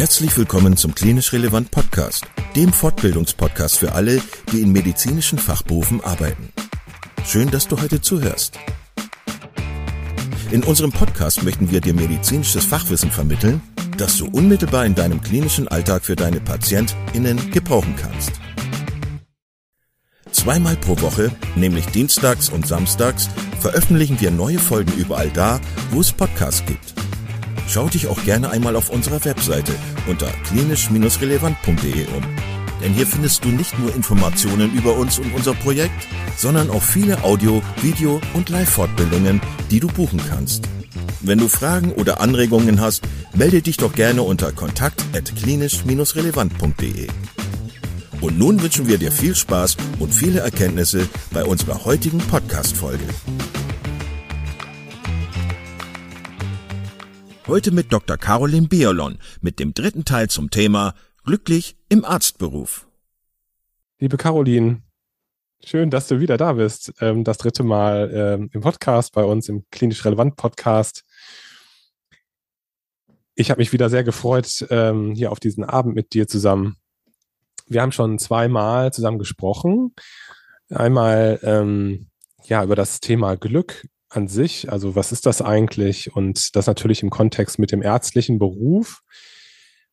Herzlich willkommen zum Klinisch Relevant Podcast, dem Fortbildungspodcast für alle, die in medizinischen Fachberufen arbeiten. Schön, dass du heute zuhörst. In unserem Podcast möchten wir dir medizinisches Fachwissen vermitteln, das du unmittelbar in deinem klinischen Alltag für deine PatientInnen gebrauchen kannst. Zweimal pro Woche, nämlich dienstags und samstags, veröffentlichen wir neue Folgen überall da, wo es Podcasts gibt. Schau dich auch gerne einmal auf unserer Webseite unter klinisch-relevant.de um. Denn hier findest du nicht nur Informationen über uns und unser Projekt, sondern auch viele Audio-, Video- und Live-Fortbildungen, die du buchen kannst. Wenn du Fragen oder Anregungen hast, melde dich doch gerne unter kontakt.klinisch-relevant.de. Und nun wünschen wir dir viel Spaß und viele Erkenntnisse bei unserer heutigen Podcast-Folge. Heute mit Dr. Caroline Biolon mit dem dritten Teil zum Thema Glücklich im Arztberuf. Liebe Caroline, schön, dass du wieder da bist. Ähm, das dritte Mal ähm, im Podcast bei uns, im Klinisch Relevant Podcast. Ich habe mich wieder sehr gefreut, ähm, hier auf diesen Abend mit dir zusammen wir haben schon zweimal zusammen gesprochen. Einmal ja über das Thema Glück an sich, also was ist das eigentlich und das natürlich im Kontext mit dem ärztlichen Beruf,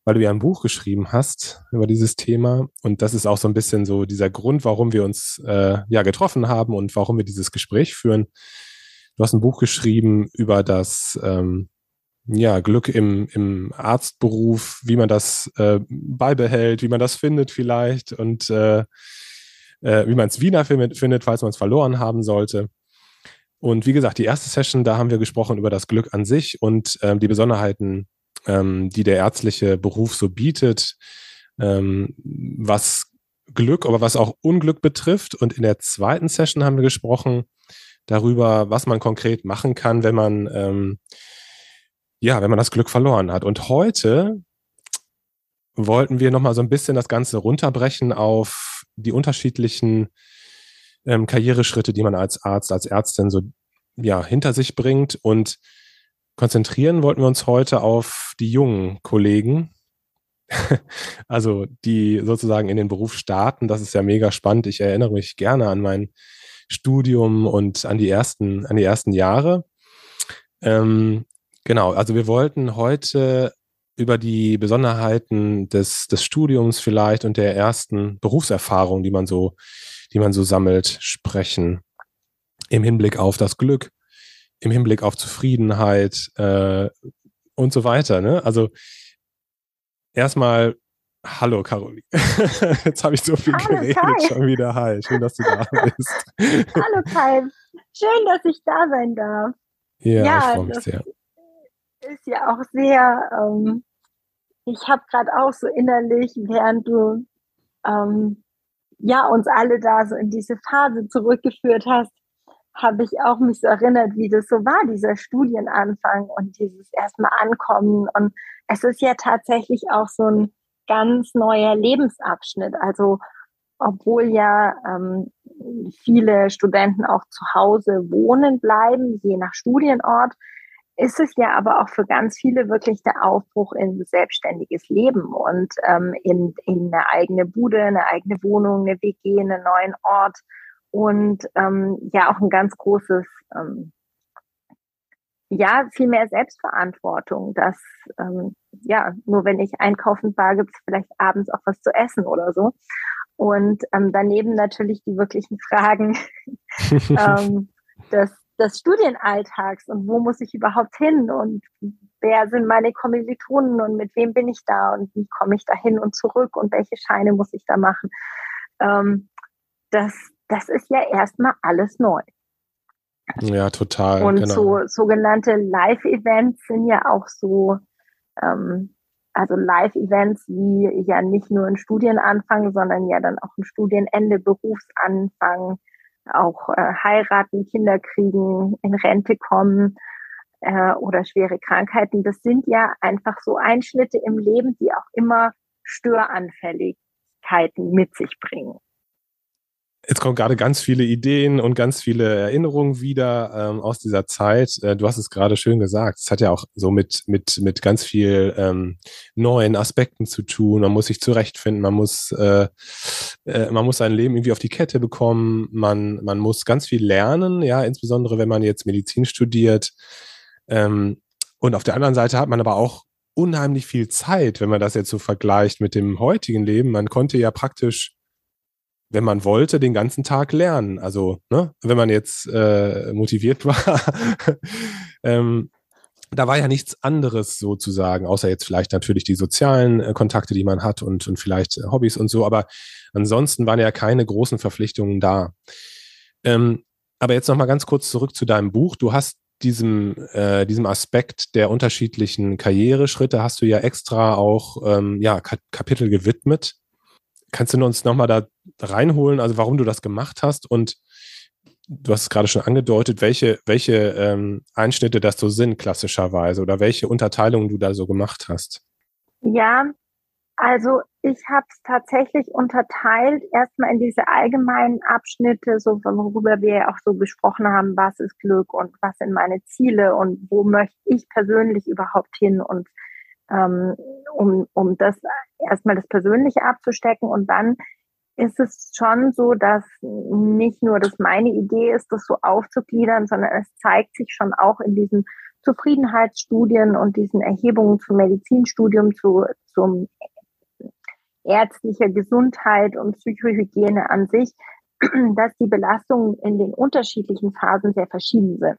weil du ja ein Buch geschrieben hast über dieses Thema und das ist auch so ein bisschen so dieser Grund, warum wir uns äh, ja getroffen haben und warum wir dieses Gespräch führen. Du hast ein Buch geschrieben über das ähm, ja, Glück im, im Arztberuf, wie man das äh, beibehält, wie man das findet vielleicht und äh, äh, wie man es wieder findet, falls man es verloren haben sollte. Und wie gesagt, die erste Session, da haben wir gesprochen über das Glück an sich und ähm, die Besonderheiten, ähm, die der ärztliche Beruf so bietet, ähm, was Glück, aber was auch Unglück betrifft. Und in der zweiten Session haben wir gesprochen darüber, was man konkret machen kann, wenn man ähm, ja, wenn man das Glück verloren hat. Und heute wollten wir nochmal so ein bisschen das Ganze runterbrechen auf die unterschiedlichen ähm, Karriereschritte, die man als Arzt, als Ärztin so ja, hinter sich bringt. Und konzentrieren wollten wir uns heute auf die jungen Kollegen, also die sozusagen in den Beruf starten. Das ist ja mega spannend. Ich erinnere mich gerne an mein Studium und an die ersten, an die ersten Jahre. Ähm, Genau, also wir wollten heute über die Besonderheiten des, des Studiums vielleicht und der ersten Berufserfahrung, die man so, die man so sammelt, sprechen. Im Hinblick auf das Glück, im Hinblick auf Zufriedenheit äh, und so weiter. Ne? Also erstmal Hallo Caroline. Jetzt habe ich so viel Hallo, geredet Kai. schon wieder. Hi, schön, dass du da bist. Hallo Kai, schön, dass ich da sein darf. Ja, ja ich freue mich sehr ist ja auch sehr, ähm, ich habe gerade auch so innerlich, während du ähm, ja uns alle da so in diese Phase zurückgeführt hast, habe ich auch mich so erinnert, wie das so war, dieser Studienanfang und dieses erstmal Ankommen. Und es ist ja tatsächlich auch so ein ganz neuer Lebensabschnitt. Also obwohl ja ähm, viele Studenten auch zu Hause wohnen bleiben, je nach Studienort, ist es ja aber auch für ganz viele wirklich der Aufbruch in selbstständiges Leben und ähm, in, in eine eigene Bude, eine eigene Wohnung, eine WG, einen neuen Ort und ähm, ja auch ein ganz großes, ähm, ja, viel mehr Selbstverantwortung, dass ähm, ja, nur wenn ich einkaufen war, gibt es vielleicht abends auch was zu essen oder so. Und ähm, daneben natürlich die wirklichen Fragen ähm, des, des Studienalltags und wo muss ich überhaupt hin und wer sind meine Kommilitonen und mit wem bin ich da und wie komme ich da hin und zurück und welche Scheine muss ich da machen. Ähm, das, das ist ja erstmal alles neu. Ja, total. Und genau. so sogenannte Live-Events sind ja auch so, ähm, also Live-Events wie ja nicht nur ein Studienanfang, sondern ja dann auch ein Studienende, Berufsanfang, auch äh, heiraten, Kinder kriegen, in Rente kommen äh, oder schwere Krankheiten. Das sind ja einfach so Einschnitte im Leben, die auch immer Störanfälligkeiten mit sich bringen. Jetzt kommen gerade ganz viele Ideen und ganz viele Erinnerungen wieder ähm, aus dieser Zeit. Äh, du hast es gerade schön gesagt. Es hat ja auch so mit, mit, mit ganz viel ähm, neuen Aspekten zu tun. Man muss sich zurechtfinden, man muss, äh, äh, man muss sein Leben irgendwie auf die Kette bekommen. Man, man muss ganz viel lernen, ja, insbesondere wenn man jetzt Medizin studiert. Ähm, und auf der anderen Seite hat man aber auch unheimlich viel Zeit, wenn man das jetzt so vergleicht mit dem heutigen Leben. Man konnte ja praktisch wenn man wollte, den ganzen Tag lernen. Also, ne, wenn man jetzt äh, motiviert war, ähm, da war ja nichts anderes sozusagen, außer jetzt vielleicht natürlich die sozialen äh, Kontakte, die man hat und, und vielleicht äh, Hobbys und so, aber ansonsten waren ja keine großen Verpflichtungen da. Ähm, aber jetzt nochmal ganz kurz zurück zu deinem Buch. Du hast diesem, äh, diesem Aspekt der unterschiedlichen Karriereschritte hast du ja extra auch ähm, ja, Kapitel gewidmet. Kannst du uns nochmal da reinholen, also warum du das gemacht hast und du hast es gerade schon angedeutet, welche, welche ähm, Einschnitte das so sind klassischerweise oder welche Unterteilungen du da so gemacht hast? Ja, also ich habe es tatsächlich unterteilt, erstmal in diese allgemeinen Abschnitte, so worüber wir ja auch so besprochen haben, was ist Glück und was sind meine Ziele und wo möchte ich persönlich überhaupt hin und ähm, um, um das erstmal das Persönliche abzustecken. Und dann ist es schon so, dass nicht nur das meine Idee ist, das so aufzugliedern, sondern es zeigt sich schon auch in diesen Zufriedenheitsstudien und diesen Erhebungen zum Medizinstudium, zu, zum ärztlicher Gesundheit und Psychohygiene an sich, dass die Belastungen in den unterschiedlichen Phasen sehr verschieden sind.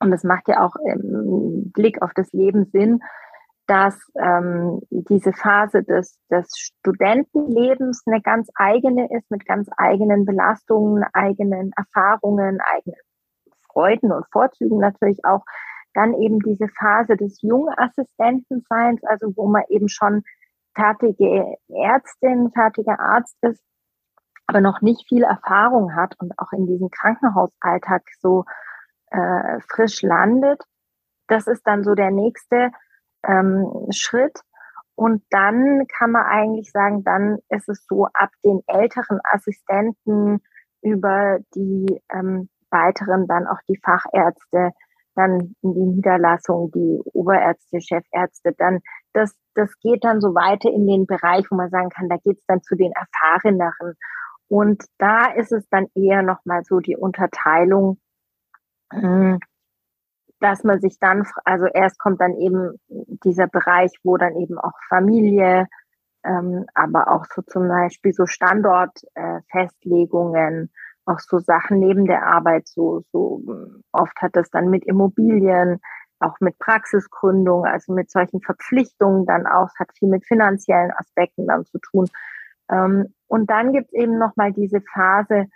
Und das macht ja auch im Blick auf das Leben Sinn, dass ähm, diese Phase des, des Studentenlebens eine ganz eigene ist, mit ganz eigenen Belastungen, eigenen Erfahrungen, eigenen Freuden und Vorzügen natürlich auch. Dann eben diese Phase des Jungassistentenseins, also wo man eben schon fertige Ärztin, fertiger Arzt ist, aber noch nicht viel Erfahrung hat und auch in diesem Krankenhausalltag so äh, frisch landet. Das ist dann so der nächste ähm, Schritt. Und dann kann man eigentlich sagen, dann ist es so ab den älteren Assistenten über die ähm, weiteren dann auch die Fachärzte, dann in die Niederlassung, die Oberärzte, Chefärzte, dann das, das geht dann so weiter in den Bereich, wo man sagen kann, da geht's dann zu den Erfahreneren. Und da ist es dann eher nochmal so die Unterteilung, hm, dass man sich dann, also erst kommt dann eben dieser Bereich, wo dann eben auch Familie, ähm, aber auch so zum Beispiel so Standortfestlegungen, äh, auch so Sachen neben der Arbeit, so, so oft hat das dann mit Immobilien, auch mit Praxisgründung, also mit solchen Verpflichtungen dann auch, hat viel mit finanziellen Aspekten dann zu tun. Ähm, und dann gibt es eben nochmal diese Phase,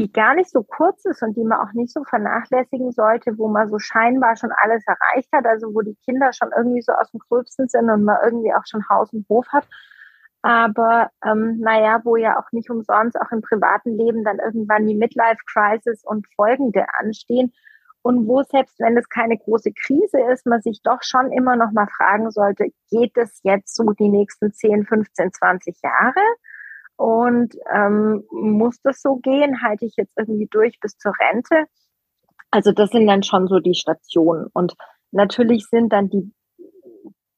die gar nicht so kurz ist und die man auch nicht so vernachlässigen sollte, wo man so scheinbar schon alles erreicht hat, also wo die Kinder schon irgendwie so aus dem Gröbsten sind und man irgendwie auch schon Haus und Hof hat. Aber ähm, naja, wo ja auch nicht umsonst auch im privaten Leben dann irgendwann die Midlife-Crisis und folgende anstehen. Und wo selbst wenn es keine große Krise ist, man sich doch schon immer noch mal fragen sollte, geht es jetzt so die nächsten 10, 15, 20 Jahre? Und ähm, muss das so gehen? Halte ich jetzt irgendwie durch bis zur Rente? Also das sind dann schon so die Stationen. Und natürlich sind dann die,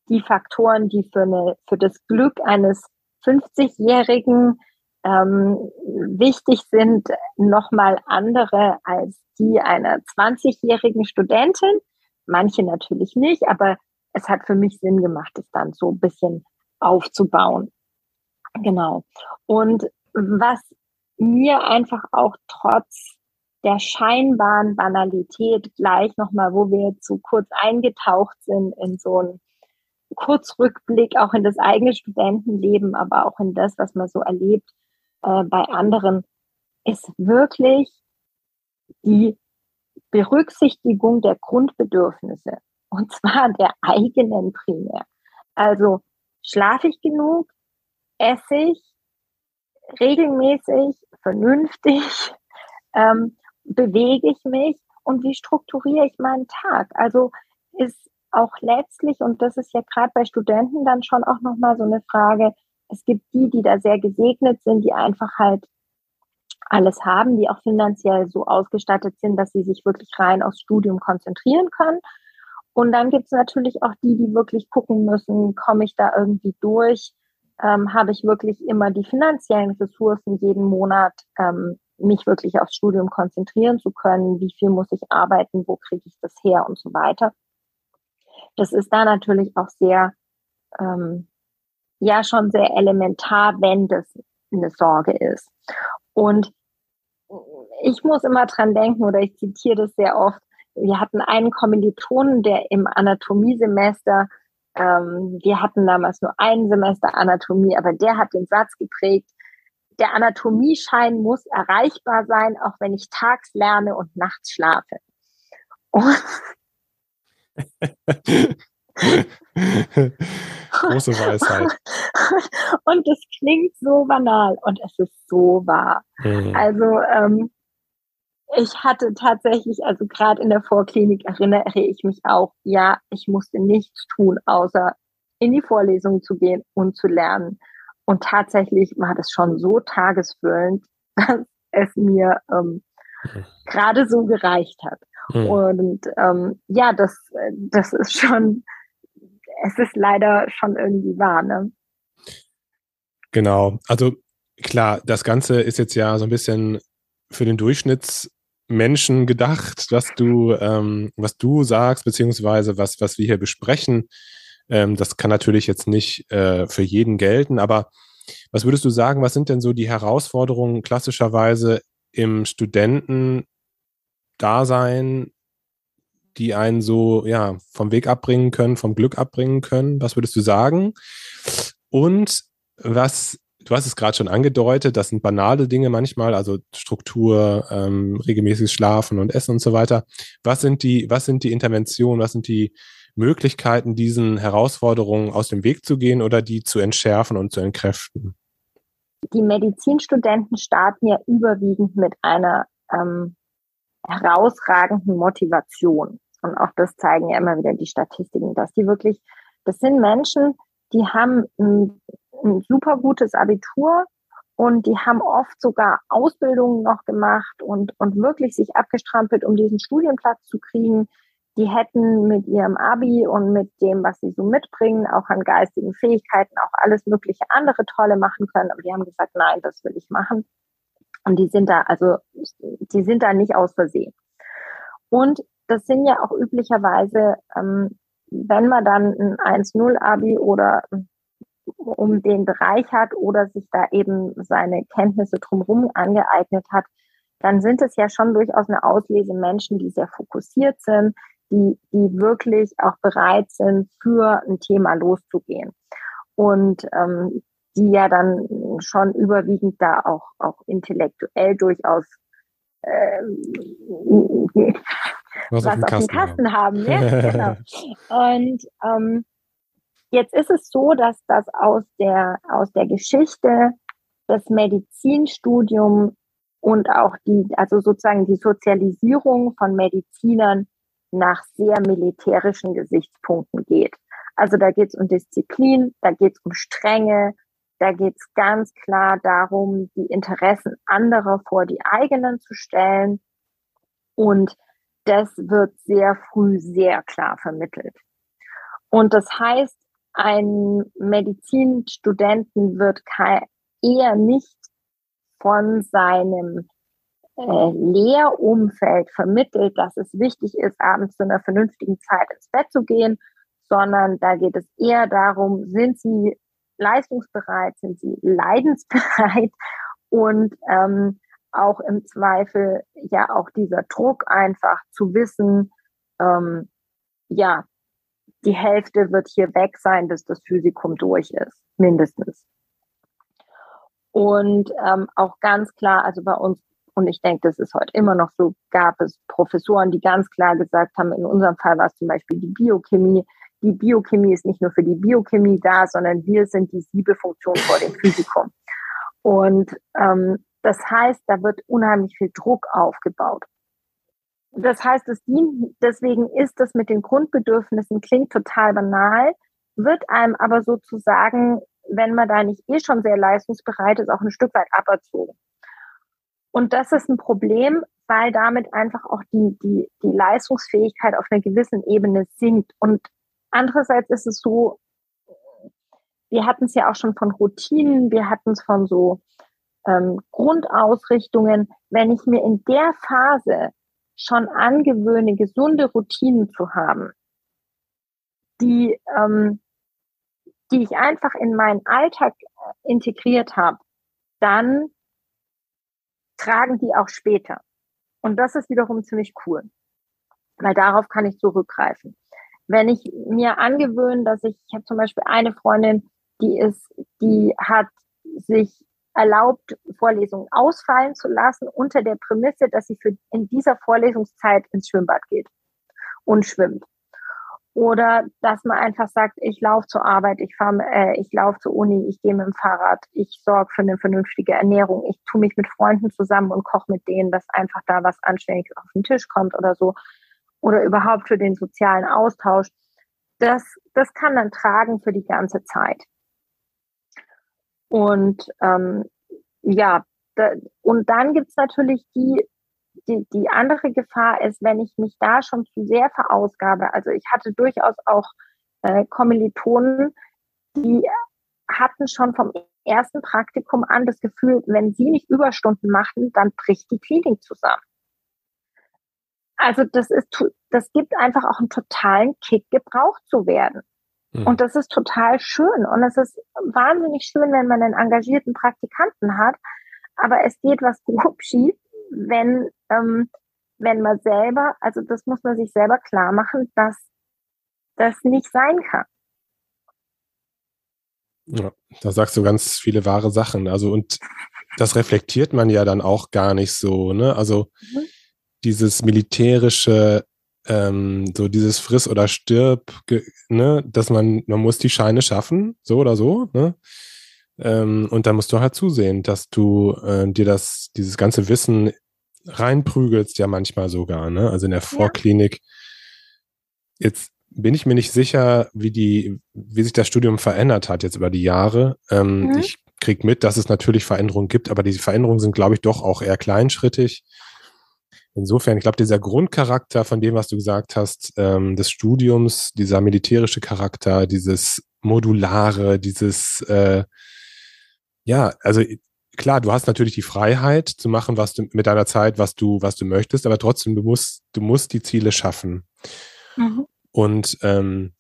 die Faktoren, die für, eine, für das Glück eines 50-Jährigen ähm, wichtig sind, nochmal andere als die einer 20-jährigen Studentin. Manche natürlich nicht, aber es hat für mich Sinn gemacht, es dann so ein bisschen aufzubauen. Genau. Und was mir einfach auch trotz der scheinbaren Banalität gleich nochmal, wo wir jetzt so kurz eingetaucht sind in so einen Kurzrückblick auch in das eigene Studentenleben, aber auch in das, was man so erlebt äh, bei anderen, ist wirklich die Berücksichtigung der Grundbedürfnisse und zwar der eigenen primär. Also schlafe ich genug? Esse ich regelmäßig, vernünftig, ähm, bewege ich mich und wie strukturiere ich meinen Tag? Also ist auch letztlich, und das ist ja gerade bei Studenten dann schon auch nochmal so eine Frage, es gibt die, die da sehr gesegnet sind, die einfach halt alles haben, die auch finanziell so ausgestattet sind, dass sie sich wirklich rein aufs Studium konzentrieren können. Und dann gibt es natürlich auch die, die wirklich gucken müssen, komme ich da irgendwie durch? Ähm, Habe ich wirklich immer die finanziellen Ressourcen jeden Monat, ähm, mich wirklich aufs Studium konzentrieren zu können? Wie viel muss ich arbeiten? Wo kriege ich das her und so weiter? Das ist da natürlich auch sehr, ähm, ja, schon sehr elementar, wenn das eine Sorge ist. Und ich muss immer dran denken oder ich zitiere das sehr oft. Wir hatten einen Kommilitonen, der im Anatomiesemester, ähm, wir hatten damals nur ein Semester Anatomie, aber der hat den Satz geprägt, der Anatomieschein muss erreichbar sein, auch wenn ich tags lerne und nachts schlafe. Und Große Weisheit. Und es klingt so banal und es ist so wahr. Mhm. Also ähm, ich hatte tatsächlich, also gerade in der Vorklinik erinnere ich mich auch, ja, ich musste nichts tun, außer in die Vorlesung zu gehen und zu lernen. Und tatsächlich war das schon so tagesfüllend, dass es mir ähm, mhm. gerade so gereicht hat. Mhm. Und ähm, ja, das, das ist schon, es ist leider schon irgendwie wahr, ne? Genau. Also klar, das Ganze ist jetzt ja so ein bisschen für den Durchschnittsmenschen gedacht, was du, ähm, was du sagst, beziehungsweise was, was wir hier besprechen. Ähm, das kann natürlich jetzt nicht äh, für jeden gelten, aber was würdest du sagen, was sind denn so die Herausforderungen klassischerweise im Studentendasein, die einen so ja vom Weg abbringen können, vom Glück abbringen können? Was würdest du sagen? Und was du hast es gerade schon angedeutet, das sind banale Dinge manchmal, also Struktur, ähm, regelmäßiges Schlafen und Essen und so weiter. Was sind die, was sind die Interventionen, was sind die Möglichkeiten, diesen Herausforderungen aus dem Weg zu gehen oder die zu entschärfen und zu entkräften? Die Medizinstudenten starten ja überwiegend mit einer ähm, herausragenden Motivation. Und auch das zeigen ja immer wieder die Statistiken, dass die wirklich, das sind Menschen, die haben ein, super gutes Abitur und die haben oft sogar Ausbildungen noch gemacht und, und wirklich sich abgestrampelt, um diesen Studienplatz zu kriegen. Die hätten mit ihrem Abi und mit dem, was sie so mitbringen, auch an geistigen Fähigkeiten, auch alles mögliche andere Tolle machen können. Aber die haben gesagt, nein, das will ich machen. Und die sind da, also, die sind da nicht aus Versehen. Und das sind ja auch üblicherweise, ähm, wenn man dann ein 1-0-Abi oder um den Bereich hat oder sich da eben seine Kenntnisse drumherum angeeignet hat, dann sind es ja schon durchaus eine Auslese Menschen, die sehr fokussiert sind, die, die wirklich auch bereit sind, für ein Thema loszugehen. Und ähm, die ja dann schon überwiegend da auch, auch intellektuell durchaus ähm, was, was auf, dem Kasten, Kasten haben. haben. Ja, genau. Und ähm, jetzt ist es so, dass das aus der, aus der Geschichte des Medizinstudiums und auch die, also sozusagen die Sozialisierung von Medizinern nach sehr militärischen Gesichtspunkten geht. Also da geht es um Disziplin, da geht es um Strenge, da geht es ganz klar darum, die Interessen anderer vor die eigenen zu stellen. Und das wird sehr früh sehr klar vermittelt. Und das heißt, ein Medizinstudenten wird eher nicht von seinem äh, Lehrumfeld vermittelt, dass es wichtig ist, abends zu einer vernünftigen Zeit ins Bett zu gehen, sondern da geht es eher darum, sind sie leistungsbereit, sind sie leidensbereit? Und ähm, auch im Zweifel ja auch dieser Druck einfach zu wissen, ähm, ja, die Hälfte wird hier weg sein, bis das Physikum durch ist, mindestens. Und ähm, auch ganz klar, also bei uns, und ich denke, das ist heute immer noch so, gab es Professoren, die ganz klar gesagt haben, in unserem Fall war es zum Beispiel die Biochemie, die Biochemie ist nicht nur für die Biochemie da, sondern wir sind die Siebefunktion vor dem Physikum. Und ähm, das heißt, da wird unheimlich viel Druck aufgebaut. Das heißt, es dient, deswegen ist das mit den Grundbedürfnissen, klingt total banal, wird einem aber sozusagen, wenn man da nicht eh schon sehr leistungsbereit ist, auch ein Stück weit aberzogen. Und das ist ein Problem, weil damit einfach auch die, die, die Leistungsfähigkeit auf einer gewissen Ebene sinkt. Und andererseits ist es so, wir hatten es ja auch schon von Routinen, wir hatten es von so ähm, Grundausrichtungen. Wenn ich mir in der Phase schon angewöhne, gesunde Routinen zu haben, die, ähm, die ich einfach in meinen Alltag äh, integriert habe, dann tragen die auch später. Und das ist wiederum ziemlich cool, weil darauf kann ich zurückgreifen. Wenn ich mir angewöhne, dass ich, ich habe zum Beispiel eine Freundin, die ist, die hat sich erlaubt, Vorlesungen ausfallen zu lassen unter der Prämisse, dass sie für in dieser Vorlesungszeit ins Schwimmbad geht und schwimmt. Oder dass man einfach sagt, ich laufe zur Arbeit, ich fahre, äh, ich laufe zur Uni, ich gehe mit dem Fahrrad, ich sorge für eine vernünftige Ernährung, ich tue mich mit Freunden zusammen und koche mit denen, dass einfach da was Anständiges auf den Tisch kommt oder so. Oder überhaupt für den sozialen Austausch. Das, das kann dann tragen für die ganze Zeit. Und ähm, ja, da, und dann gibt's natürlich die, die, die andere Gefahr ist, wenn ich mich da schon zu sehr verausgabe. Also ich hatte durchaus auch äh, Kommilitonen, die hatten schon vom ersten Praktikum an das Gefühl, wenn sie nicht Überstunden machen, dann bricht die Klinik zusammen. Also das ist, das gibt einfach auch einen totalen Kick, gebraucht zu werden. Mhm. Und das ist total schön. Und es ist wahnsinnig schön, wenn man einen engagierten Praktikanten hat. Aber es geht was grob schief, wenn, ähm, wenn man selber, also das muss man sich selber klar machen, dass das nicht sein kann. Ja, da sagst du ganz viele wahre Sachen. Also, und das reflektiert man ja dann auch gar nicht so, ne? Also, mhm. dieses militärische ähm, so dieses Friss oder Stirb, ne, dass man, man muss die Scheine schaffen, so oder so, ne? Ähm, und da musst du halt zusehen, dass du äh, dir das, dieses ganze Wissen reinprügelst, ja manchmal sogar, ne? Also in der Vorklinik. Ja. Jetzt bin ich mir nicht sicher, wie die, wie sich das Studium verändert hat jetzt über die Jahre. Ähm, mhm. Ich krieg mit, dass es natürlich Veränderungen gibt, aber diese Veränderungen sind, glaube ich, doch auch eher kleinschrittig. Insofern, ich glaube, dieser Grundcharakter von dem, was du gesagt hast, ähm, des Studiums, dieser militärische Charakter, dieses modulare, dieses, äh, ja, also klar, du hast natürlich die Freiheit zu machen, was du mit deiner Zeit, was du, was du möchtest, aber trotzdem, du musst, du musst die Ziele schaffen. Mhm. Und ähm,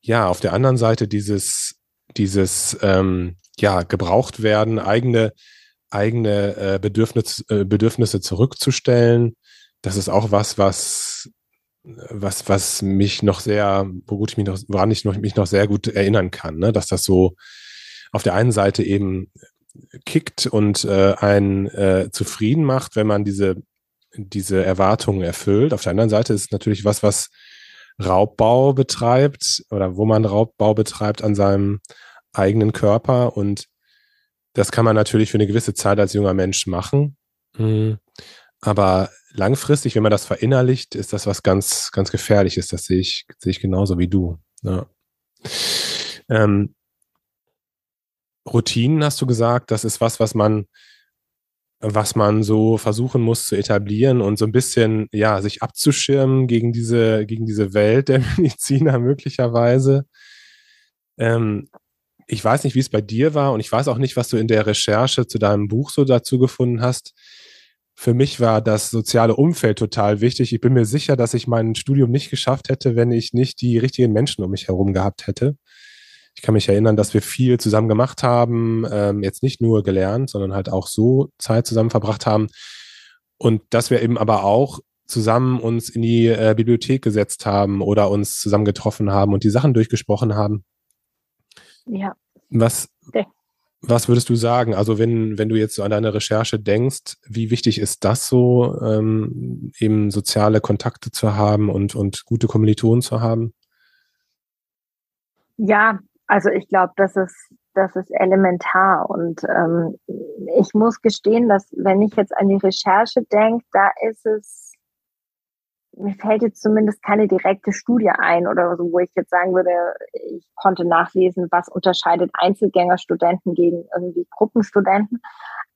ja, auf der anderen Seite dieses, dieses ähm, ja, gebraucht werden, eigene eigene äh, Bedürfnis, äh, Bedürfnisse zurückzustellen. Das ist auch was, was, was, was mich noch sehr, wo gut ich mich noch, woran ich noch, mich noch sehr gut erinnern kann, ne? dass das so auf der einen Seite eben kickt und äh, einen äh, zufrieden macht, wenn man diese, diese Erwartungen erfüllt. Auf der anderen Seite ist es natürlich was, was Raubbau betreibt oder wo man Raubbau betreibt an seinem eigenen Körper und das kann man natürlich für eine gewisse Zeit als junger Mensch machen. Mhm. Aber langfristig, wenn man das verinnerlicht, ist das was ganz, ganz Gefährliches. Das sehe ich, sehe ich genauso wie du. Ja. Ähm, Routinen hast du gesagt, das ist was, was man, was man so versuchen muss zu etablieren und so ein bisschen, ja, sich abzuschirmen gegen diese, gegen diese Welt der Mediziner möglicherweise. Ähm, ich weiß nicht, wie es bei dir war und ich weiß auch nicht, was du in der Recherche zu deinem Buch so dazu gefunden hast. Für mich war das soziale Umfeld total wichtig. Ich bin mir sicher, dass ich mein Studium nicht geschafft hätte, wenn ich nicht die richtigen Menschen um mich herum gehabt hätte. Ich kann mich erinnern, dass wir viel zusammen gemacht haben, ähm, jetzt nicht nur gelernt, sondern halt auch so Zeit zusammen verbracht haben. Und dass wir eben aber auch zusammen uns in die äh, Bibliothek gesetzt haben oder uns zusammen getroffen haben und die Sachen durchgesprochen haben. Ja. Was, was würdest du sagen? Also wenn, wenn du jetzt so an deine Recherche denkst, wie wichtig ist das so, ähm, eben soziale Kontakte zu haben und, und gute Kommilitonen zu haben? Ja, also ich glaube, das ist, das ist elementar. Und ähm, ich muss gestehen, dass wenn ich jetzt an die Recherche denke, da ist es mir fällt jetzt zumindest keine direkte Studie ein oder so, wo ich jetzt sagen würde, ich konnte nachlesen, was unterscheidet Einzelgängerstudenten gegen irgendwie Gruppenstudenten.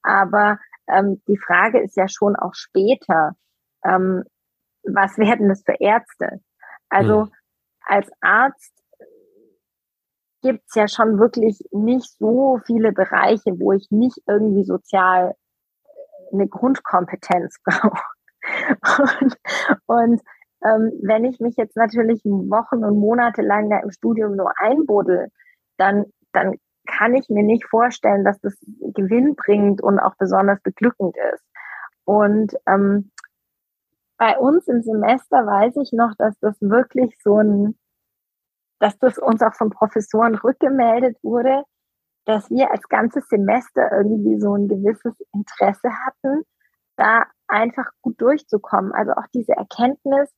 Aber ähm, die Frage ist ja schon auch später, ähm, was werden das für Ärzte? Also mhm. als Arzt gibt es ja schon wirklich nicht so viele Bereiche, wo ich nicht irgendwie sozial eine Grundkompetenz brauche. Und, und ähm, wenn ich mich jetzt natürlich Wochen und Monate lang da im Studium nur einbuddel, dann, dann kann ich mir nicht vorstellen, dass das Gewinn bringt und auch besonders beglückend ist. Und ähm, bei uns im Semester weiß ich noch, dass das wirklich so ein, dass das uns auch von Professoren rückgemeldet wurde, dass wir als ganzes Semester irgendwie so ein gewisses Interesse hatten, da einfach gut durchzukommen. Also auch diese Erkenntnis,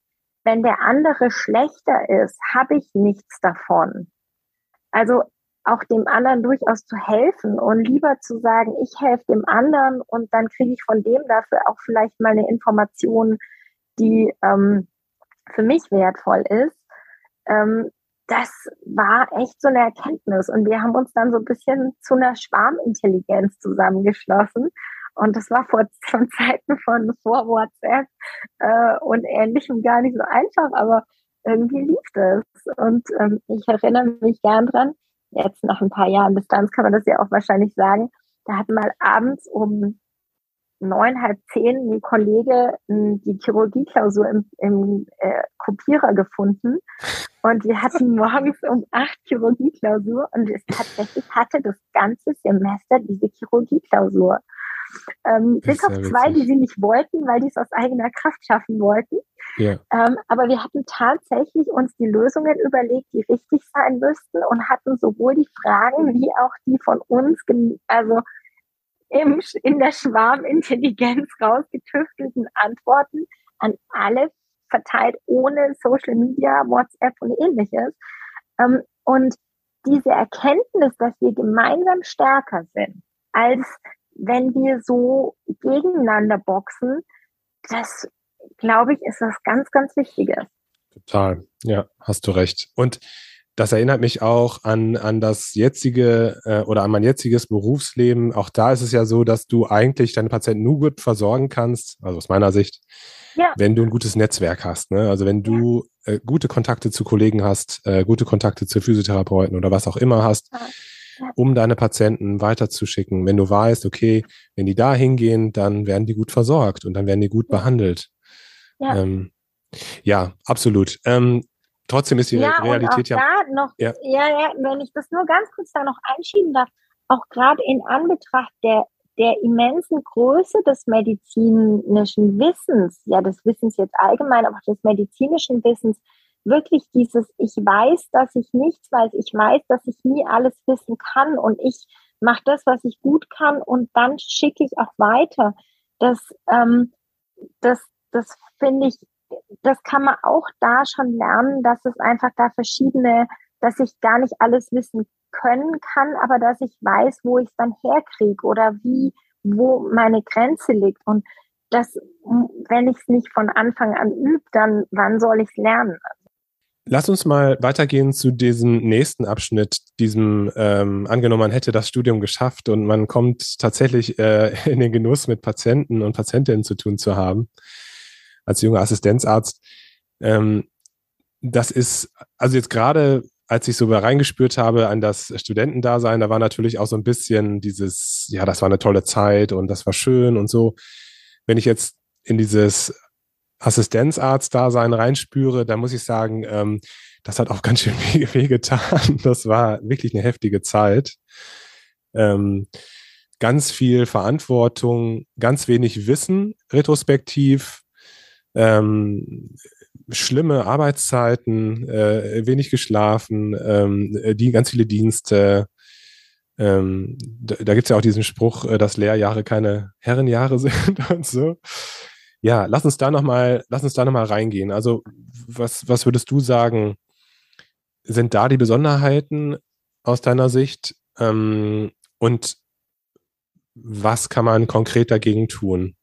wenn der andere schlechter ist, habe ich nichts davon. Also auch dem anderen durchaus zu helfen und lieber zu sagen, ich helfe dem anderen und dann kriege ich von dem dafür auch vielleicht mal eine Information, die ähm, für mich wertvoll ist. Ähm, das war echt so eine Erkenntnis und wir haben uns dann so ein bisschen zu einer Schwarmintelligenz zusammengeschlossen und das war vor, von Zeiten von vor WhatsApp äh, und Ähnlichem gar nicht so einfach, aber irgendwie lief das. Und ähm, ich erinnere mich gern dran, jetzt nach ein paar Jahren Distanz kann man das ja auch wahrscheinlich sagen, da hat mal abends um neun, halb zehn ein Kollege hm, die Chirurgieklausur im, im äh, Kopierer gefunden. Und wir hatten morgens um acht Chirurgieklausur und es tatsächlich hatte das ganze Semester diese Chirurgieklausur. Ähm, bis auf zwei, die sie nicht wollten, weil die es aus eigener Kraft schaffen wollten. Ja. Ähm, aber wir hatten tatsächlich uns die Lösungen überlegt, die richtig sein müssten und hatten sowohl die Fragen wie auch die von uns, also im, in der Schwarmintelligenz rausgetüftelten Antworten an alle verteilt, ohne Social Media, WhatsApp und ähnliches. Ähm, und diese Erkenntnis, dass wir gemeinsam stärker sind, als wenn wir so gegeneinander boxen, das glaube ich, ist was ganz, ganz Wichtiges. Total, ja, hast du recht. Und das erinnert mich auch an, an das jetzige äh, oder an mein jetziges Berufsleben. Auch da ist es ja so, dass du eigentlich deine Patienten nur gut versorgen kannst, also aus meiner Sicht, ja. wenn du ein gutes Netzwerk hast. Ne? Also wenn du äh, gute Kontakte zu Kollegen hast, äh, gute Kontakte zu Physiotherapeuten oder was auch immer hast, ja. Um deine Patienten weiterzuschicken. Wenn du weißt, okay, wenn die da hingehen, dann werden die gut versorgt und dann werden die gut behandelt. Ja, ähm, ja absolut. Ähm, trotzdem ist die ja, Realität ja. Noch, ja. ja, ja, wenn ich das nur ganz kurz da noch einschieben darf, auch gerade in Anbetracht der, der immensen Größe des medizinischen Wissens, ja, des Wissens jetzt allgemein, aber auch des medizinischen Wissens, wirklich dieses, ich weiß, dass ich nichts weiß, ich weiß, dass ich nie alles wissen kann und ich mache das, was ich gut kann und dann schicke ich auch weiter. Das, ähm, das, das finde ich das kann man auch da schon lernen, dass es einfach da verschiedene, dass ich gar nicht alles wissen können kann, aber dass ich weiß, wo ich es dann herkriege oder wie, wo meine Grenze liegt. Und das, wenn ich es nicht von Anfang an übe, dann wann soll ich es lernen? Lass uns mal weitergehen zu diesem nächsten Abschnitt, diesem ähm, angenommen, man hätte das Studium geschafft und man kommt tatsächlich äh, in den Genuss mit Patienten und Patientinnen zu tun zu haben als junger Assistenzarzt. Ähm, das ist, also jetzt gerade, als ich so reingespürt habe an das Studentendasein, da war natürlich auch so ein bisschen dieses, ja, das war eine tolle Zeit und das war schön und so. Wenn ich jetzt in dieses Assistenzarzt-Dasein reinspüre, dann muss ich sagen, ähm, das hat auch ganz schön weh getan. Das war wirklich eine heftige Zeit. Ähm, ganz viel Verantwortung, ganz wenig Wissen retrospektiv, ähm, schlimme Arbeitszeiten, äh, wenig geschlafen, ähm, die ganz viele Dienste. Ähm, da da gibt es ja auch diesen Spruch, äh, dass Lehrjahre keine Herrenjahre sind und so. Ja, lass uns da nochmal, lass uns da noch mal reingehen. Also, was, was würdest du sagen, sind da die Besonderheiten aus deiner Sicht? Ähm, und was kann man konkret dagegen tun?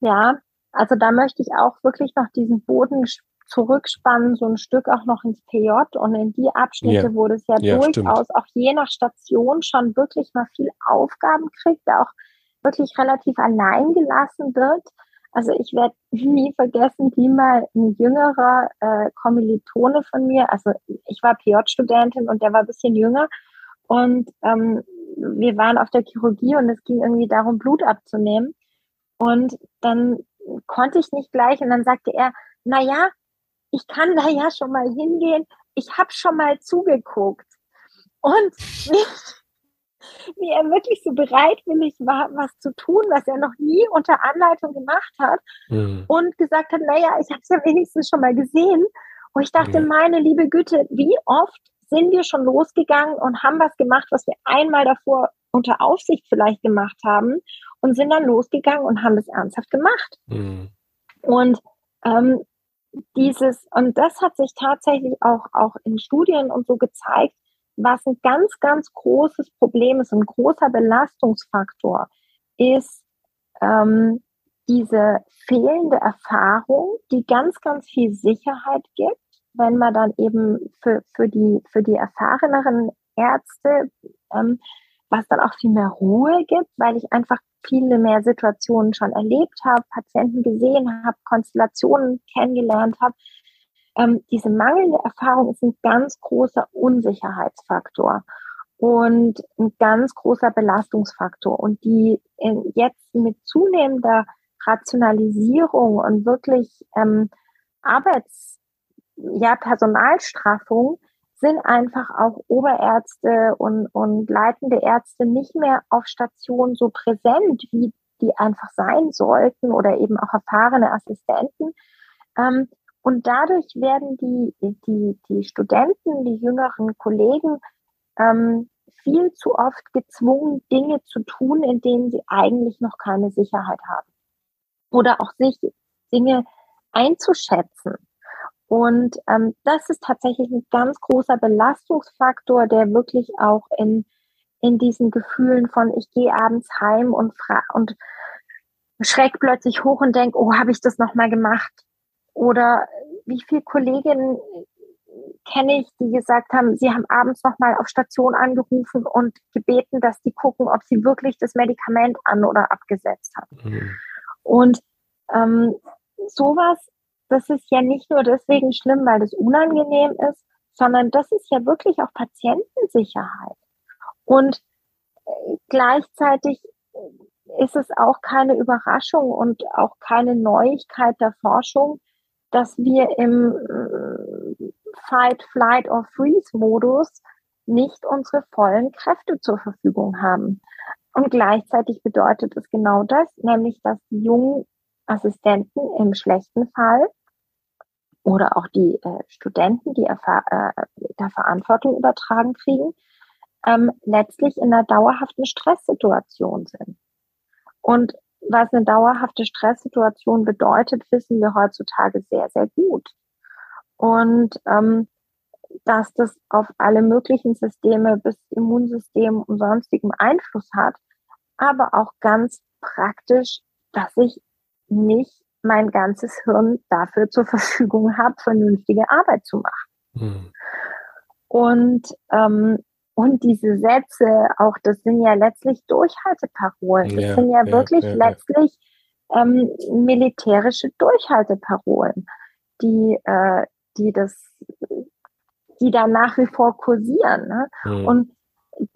Ja, also da möchte ich auch wirklich noch diesen Boden zurückspannen, so ein Stück auch noch ins PJ und in die Abschnitte, Ja. wo das ja, Ja, durchaus stimmt. auch je nach Station schon wirklich mal viel Aufgaben kriegt, auch wirklich relativ allein gelassen wird. Also ich werde nie vergessen, wie mal ein jüngerer äh, Kommilitone von mir, also ich war PJ-Studentin und der war ein bisschen jünger und ähm, wir waren auf der Chirurgie und es ging irgendwie darum, Blut abzunehmen. Und dann konnte ich nicht gleich und dann sagte er, na ja, ich kann da ja schon mal hingehen. Ich habe schon mal zugeguckt. Und wie, wie er wirklich so bereitwillig war, was zu tun, was er noch nie unter Anleitung gemacht hat Mhm. und gesagt hat, naja, ich habe es ja wenigstens schon mal gesehen. Und ich dachte, Ja. meine liebe Güte, wie oft sind wir schon losgegangen und haben was gemacht, was wir einmal davor unter Aufsicht vielleicht gemacht haben und sind dann losgegangen und haben es ernsthaft gemacht. Mhm. Und ähm, dieses, und das hat sich tatsächlich auch, auch in Studien und so gezeigt, was ein ganz, ganz großes Problem ist, ein großer Belastungsfaktor ist ähm, diese fehlende Erfahrung, die ganz, ganz viel Sicherheit gibt, wenn man dann eben für, für, die, für die erfahreneren Ärzte, ähm, was dann auch viel mehr Ruhe gibt, weil ich einfach viele mehr Situationen schon erlebt habe, Patienten gesehen habe, Konstellationen kennengelernt habe. Ähm, diese mangelnde Erfahrung ist ein ganz großer Unsicherheitsfaktor und ein ganz großer Belastungsfaktor. Und die in, jetzt mit zunehmender Rationalisierung und wirklich ähm, Arbeits, ja, Personalstraffung sind einfach auch Oberärzte und, und leitende Ärzte nicht mehr auf Station so präsent, wie die einfach sein sollten oder eben auch erfahrene Assistenten. Ähm, und dadurch werden die, die, die Studenten, die jüngeren Kollegen ähm, viel zu oft gezwungen, Dinge zu tun, in denen sie eigentlich noch keine Sicherheit haben. Oder auch sich Dinge einzuschätzen. Und ähm, das ist tatsächlich ein ganz großer Belastungsfaktor, der wirklich auch in, in diesen Gefühlen von ich gehe abends heim und, fra und schreck plötzlich hoch und denk, oh, habe ich das nochmal gemacht? Oder wie viele Kolleginnen kenne ich, die gesagt haben, sie haben abends nochmal auf Station angerufen und gebeten, dass die gucken, ob sie wirklich das Medikament an oder abgesetzt haben. Mhm. Und ähm, sowas, das ist ja nicht nur deswegen schlimm, weil das unangenehm ist, sondern das ist ja wirklich auch Patientensicherheit. Und äh, gleichzeitig ist es auch keine Überraschung und auch keine Neuigkeit der Forschung, dass wir im äh, Fight, Flight or Freeze-Modus nicht unsere vollen Kräfte zur Verfügung haben. Und gleichzeitig bedeutet es genau das, nämlich dass die jungen Assistenten im schlechten Fall oder auch die äh, Studenten, die äh, der Verantwortung übertragen kriegen, ähm, letztlich in einer dauerhaften Stresssituation sind. Und was eine dauerhafte Stresssituation bedeutet, wissen wir heutzutage sehr, sehr gut. Und ähm, dass das auf alle möglichen Systeme bis Immunsystem und sonstigem Einfluss hat, aber auch ganz praktisch, dass ich nicht mein ganzes Hirn dafür zur Verfügung habe, vernünftige Arbeit zu machen. Mhm. Und, ähm, und diese Sätze, auch das sind ja letztlich Durchhalteparolen. Das Ja, sind ja, ja, wirklich ja, letztlich ähm, militärische Durchhalteparolen, die, äh, die das, die da nach wie vor kursieren. Ne? Mhm. Und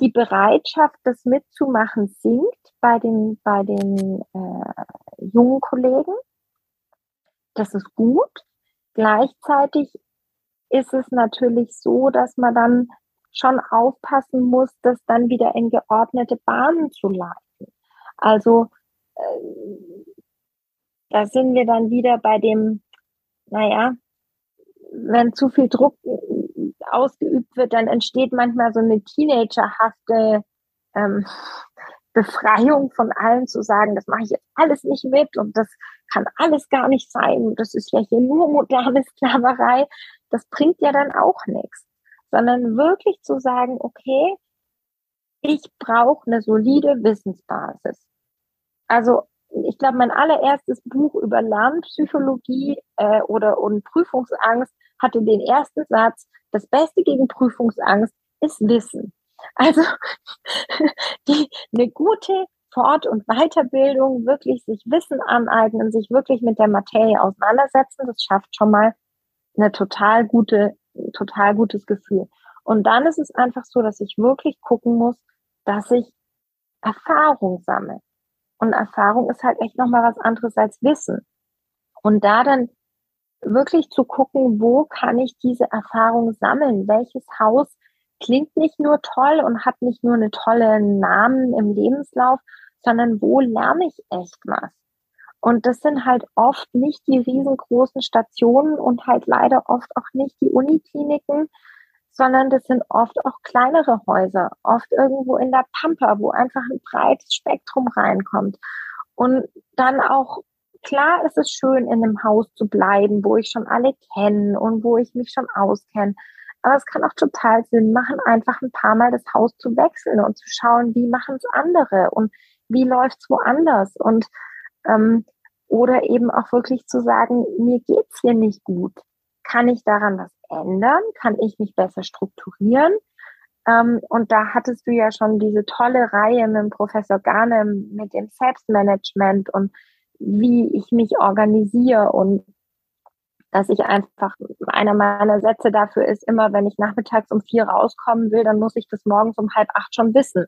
die Bereitschaft, das mitzumachen, sinkt bei den, bei den äh, jungen Kollegen. Das ist gut. Gleichzeitig ist es natürlich so, dass man dann schon aufpassen muss, das dann wieder in geordnete Bahnen zu leiten. Also äh, da sind wir dann wieder bei dem, naja, wenn zu viel Druck äh, ausgeübt wird, dann entsteht manchmal so eine teenagerhafte ähm, Befreiung von allen zu sagen, das mache ich jetzt alles nicht mit und das kann alles gar nicht sein. Das ist ja hier nur moderne Sklaverei. Das bringt ja dann auch nichts. Sondern wirklich zu sagen, okay, ich brauche eine solide Wissensbasis. Also ich glaube, mein allererstes Buch über Lernpsychologie äh, oder und Prüfungsangst hatte den ersten Satz, das Beste gegen Prüfungsangst ist Wissen. Also die, eine gute Fort- und Weiterbildung, wirklich sich Wissen aneignen, sich wirklich mit der Materie auseinandersetzen, das schafft schon mal eine total gute, total gutes Gefühl. Und dann ist es einfach so, dass ich wirklich gucken muss, dass ich Erfahrung sammle. Und Erfahrung ist halt echt nochmal was anderes als Wissen. Und da dann wirklich zu gucken, wo kann ich diese Erfahrung sammeln? Welches Haus klingt nicht nur toll und hat nicht nur eine tolle Namen im Lebenslauf, sondern wo lerne ich echt was? Und das sind halt oft nicht die riesengroßen Stationen und halt leider oft auch nicht die Unikliniken, sondern das sind oft auch kleinere Häuser, oft irgendwo in der Pampa, wo einfach ein breites Spektrum reinkommt. Und dann auch, klar ist es schön, in einem Haus zu bleiben, wo ich schon alle kenne und wo ich mich schon auskenne. Aber es kann auch total Sinn machen, einfach ein paar Mal das Haus zu wechseln und zu schauen, wie machen es andere und wie läuft es woanders. Und ähm, oder eben auch wirklich zu sagen, mir geht's hier nicht gut. Kann ich daran was ändern? Kann ich mich besser strukturieren? Ähm, und da hattest du ja schon diese tolle Reihe mit dem Professor Garnem mit dem Selbstmanagement und wie ich mich organisiere und dass ich einfach, einer meiner Sätze dafür ist immer, wenn ich nachmittags um vier rauskommen will, dann muss ich das morgens um halb acht schon wissen.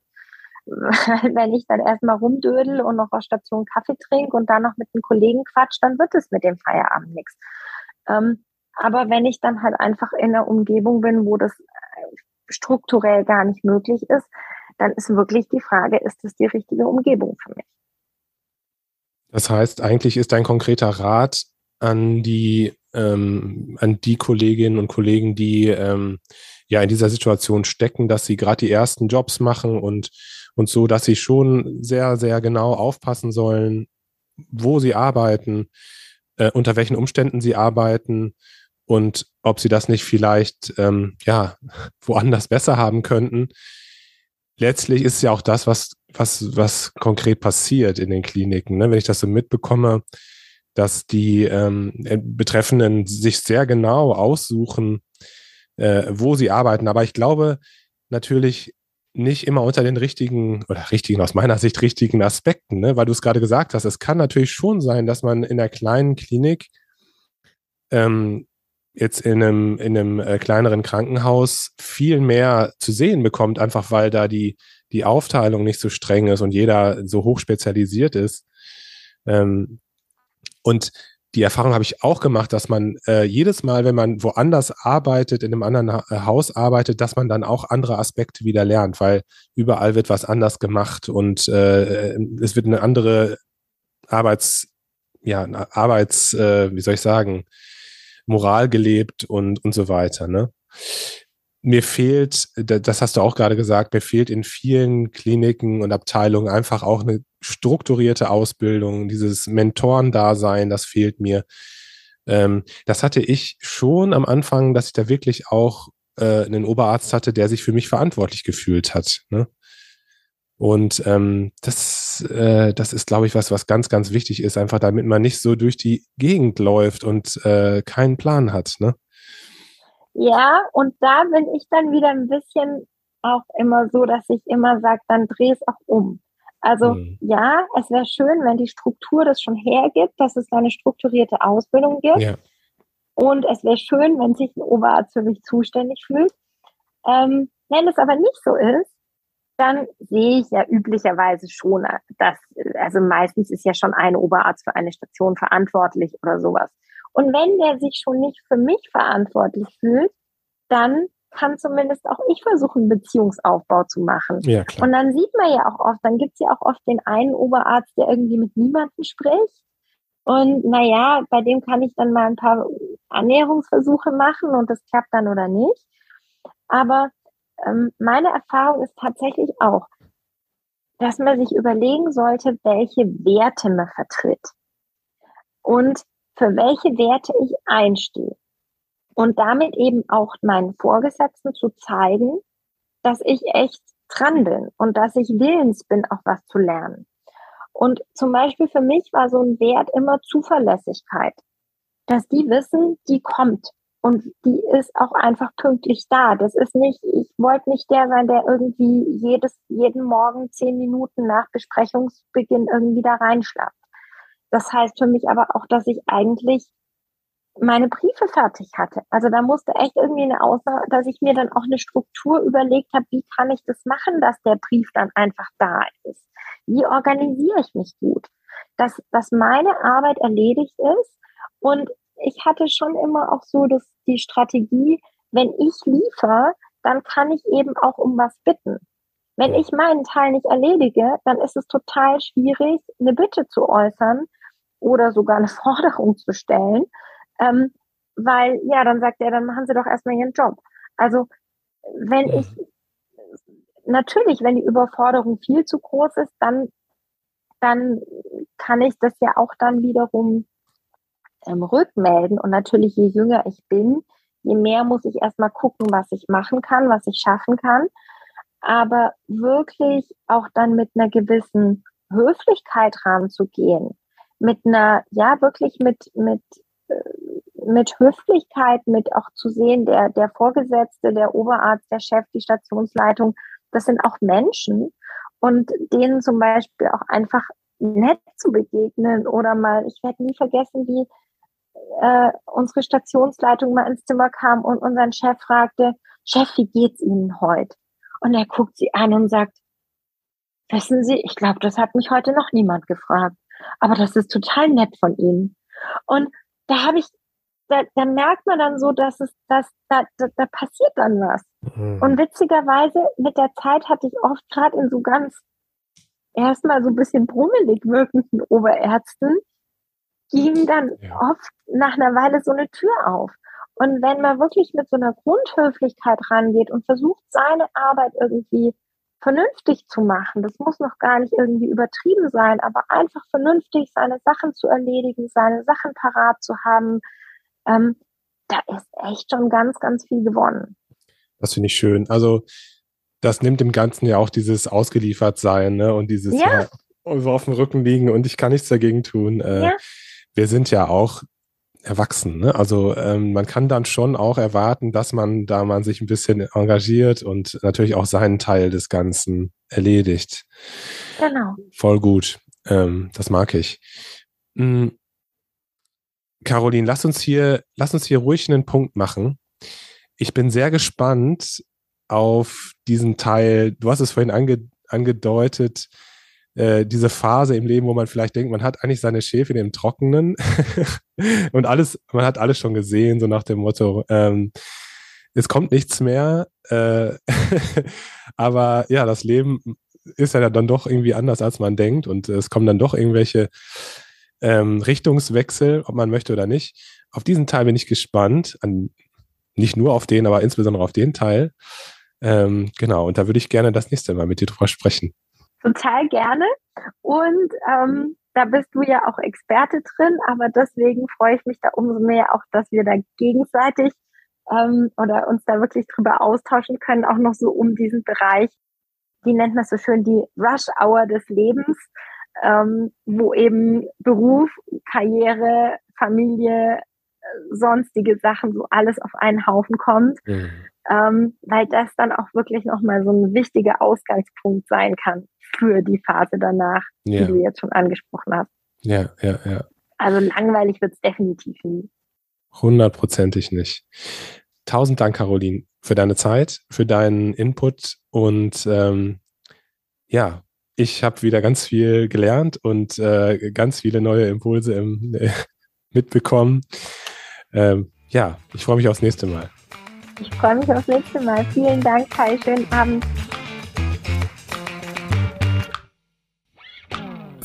wenn ich dann erstmal rumdödel und noch auf Station Kaffee trinke und dann noch mit einem Kollegen quatsch, dann wird es mit dem Feierabend nichts. Ähm, aber wenn ich dann halt einfach in einer Umgebung bin, wo das äh, strukturell gar nicht möglich ist, dann ist wirklich die Frage, ist das die richtige Umgebung für mich? Das heißt, eigentlich ist ein konkreter Rat an die, ähm, an die Kolleginnen und Kollegen, die ähm, ja in dieser Situation stecken, dass sie gerade die ersten Jobs machen und, und so, dass sie schon sehr, sehr genau aufpassen sollen, wo sie arbeiten, äh, unter welchen Umständen sie arbeiten und ob sie das nicht vielleicht ähm, ja woanders besser haben könnten. Letztlich ist ja auch das, was, was, was konkret passiert in den Kliniken. Ne? Wenn ich das so mitbekomme, dass die ähm, Betreffenden sich sehr genau aussuchen, äh, wo sie arbeiten. Aber ich glaube natürlich nicht immer unter den richtigen oder richtigen, aus meiner Sicht richtigen Aspekten, ne? weil du es gerade gesagt hast. Es kann natürlich schon sein, dass man in der kleinen Klinik ähm, jetzt in einem, in einem äh, kleineren Krankenhaus viel mehr zu sehen bekommt, einfach weil da die, die Aufteilung nicht so streng ist und jeder so hoch spezialisiert ist. Ähm, und die Erfahrung habe ich auch gemacht, dass man äh, jedes Mal, wenn man woanders arbeitet, in einem anderen ha äh, Haus arbeitet, dass man dann auch andere Aspekte wieder lernt, weil überall wird was anders gemacht und äh, es wird eine andere Arbeits, ja, Arbeits, äh, wie soll ich sagen, Moral gelebt und, und so weiter. Ne? Mir fehlt, das hast du auch gerade gesagt, mir fehlt in vielen Kliniken und Abteilungen einfach auch eine strukturierte Ausbildung, dieses Mentorendasein, das fehlt mir. Ähm, das hatte ich schon am Anfang, dass ich da wirklich auch äh, einen Oberarzt hatte, der sich für mich verantwortlich gefühlt hat. Ne? Und ähm, das, äh, das ist, glaube ich, was, was ganz, ganz wichtig ist, einfach damit man nicht so durch die Gegend läuft und äh, keinen Plan hat. Ne? Ja, und da bin ich dann wieder ein bisschen auch immer so, dass ich immer sage, dann dreh es auch um. Also mhm. ja, es wäre schön, wenn die Struktur das schon hergibt, dass es da eine strukturierte Ausbildung gibt. Ja. Und es wäre schön, wenn sich ein Oberarzt für mich zuständig fühlt. Ähm, wenn es aber nicht so ist, dann sehe ich ja üblicherweise schon, dass, also meistens ist ja schon ein Oberarzt für eine Station verantwortlich oder sowas. Und wenn der sich schon nicht für mich verantwortlich fühlt, dann kann zumindest auch ich versuchen, Beziehungsaufbau zu machen. Ja, klar. Und dann sieht man ja auch oft, dann gibt es ja auch oft den einen Oberarzt, der irgendwie mit niemandem spricht. Und naja, bei dem kann ich dann mal ein paar Annäherungsversuche machen und das klappt dann oder nicht. Aber ähm, meine Erfahrung ist tatsächlich auch, dass man sich überlegen sollte, welche Werte man vertritt. Und für welche Werte ich einstehe. Und damit eben auch meinen Vorgesetzten zu zeigen, dass ich echt dran bin und dass ich willens bin, auch was zu lernen. Und zum Beispiel für mich war so ein Wert immer Zuverlässigkeit, dass die wissen, die kommt und die ist auch einfach pünktlich da. Das ist nicht, ich wollte nicht der sein, der irgendwie jedes, jeden Morgen zehn Minuten nach Besprechungsbeginn irgendwie da reinschlappt. Das heißt für mich aber auch, dass ich eigentlich meine Briefe fertig hatte. Also da musste echt irgendwie eine Aussage, dass ich mir dann auch eine Struktur überlegt habe, wie kann ich das machen, dass der Brief dann einfach da ist. Wie organisiere ich mich gut? Dass, dass meine Arbeit erledigt ist und ich hatte schon immer auch so dass die Strategie, wenn ich liefere, dann kann ich eben auch um was bitten. Wenn ich meinen Teil nicht erledige, dann ist es total schwierig, eine Bitte zu äußern oder sogar eine Forderung zu stellen, ähm, weil ja, dann sagt er, dann machen Sie doch erstmal Ihren Job. Also wenn ich natürlich, wenn die Überforderung viel zu groß ist, dann dann kann ich das ja auch dann wiederum ähm, rückmelden. Und natürlich, je jünger ich bin, je mehr muss ich erstmal gucken, was ich machen kann, was ich schaffen kann. Aber wirklich auch dann mit einer gewissen Höflichkeit ranzugehen, mit einer, ja, wirklich mit, mit, äh, mit Höflichkeit, mit auch zu sehen, der, der Vorgesetzte, der Oberarzt, der Chef, die Stationsleitung, das sind auch Menschen und denen zum Beispiel auch einfach nett zu begegnen oder mal, ich werde nie vergessen, wie äh, unsere Stationsleitung mal ins Zimmer kam und unseren Chef fragte, Chef, wie geht's Ihnen heute? Und er guckt sie an und sagt, wissen Sie, ich glaube, das hat mich heute noch niemand gefragt. Aber das ist total nett von Ihnen. Und da habe ich, da, da merkt man dann so, dass es, dass da, da, da passiert dann was. Mhm. Und witzigerweise mit der Zeit hatte ich oft gerade in so ganz erstmal so ein bisschen brummelig wirkenden Oberärzten ging dann ja. oft nach einer Weile so eine Tür auf. Und wenn man wirklich mit so einer Grundhöflichkeit rangeht und versucht, seine Arbeit irgendwie vernünftig zu machen, das muss noch gar nicht irgendwie übertrieben sein, aber einfach vernünftig seine Sachen zu erledigen, seine Sachen parat zu haben, ähm, da ist echt schon ganz, ganz viel gewonnen. Das finde ich schön. Also das nimmt dem Ganzen ja auch dieses Ausgeliefertsein ne? und dieses ja. Ja, auf dem Rücken liegen und ich kann nichts dagegen tun. Äh, ja wir sind ja auch erwachsen. Ne? Also ähm, man kann dann schon auch erwarten, dass man da man sich ein bisschen engagiert und natürlich auch seinen Teil des Ganzen erledigt. Genau. Voll gut. Ähm, das mag ich. Mhm. Caroline, lass uns hier, lass uns hier ruhig einen Punkt machen. Ich bin sehr gespannt auf diesen Teil. Du hast es vorhin ange, angedeutet, äh, diese Phase im Leben, wo man vielleicht denkt, man hat eigentlich seine Schäfchen im Trockenen und alles, man hat alles schon gesehen, so nach dem Motto, ähm, es kommt nichts mehr. Äh, aber ja, das Leben ist ja dann doch irgendwie anders, als man denkt und es kommen dann doch irgendwelche ähm, Richtungswechsel, ob man möchte oder nicht. Auf diesen Teil bin ich gespannt, an, nicht nur auf den, aber insbesondere auf den Teil. Ähm, genau, und da würde ich gerne das nächste Mal mit dir drüber sprechen. Total gerne. Und ähm, da bist du ja auch Experte drin, aber deswegen freue ich mich da umso mehr auch, dass wir da gegenseitig ähm, oder uns da wirklich drüber austauschen können, auch noch so um diesen Bereich, wie nennt man so schön, die Rush Hour des Lebens, ähm, wo eben Beruf, Karriere, Familie, äh, sonstige Sachen, so alles auf einen Haufen kommt. Mhm. Ähm, weil das dann auch wirklich nochmal so ein wichtiger Ausgangspunkt sein kann für die Phase danach, ja. die du jetzt schon angesprochen hast. Ja, ja, ja. Also langweilig wird es definitiv nie. Hundertprozentig nicht. Tausend Dank, Caroline, für deine Zeit, für deinen Input und ähm, ja, ich habe wieder ganz viel gelernt und äh, ganz viele neue Impulse im, äh, mitbekommen. Ähm, ja, ich freue mich aufs nächste Mal. Ich freue mich aufs nächste Mal. Vielen Dank, Kai. Schönen Abend.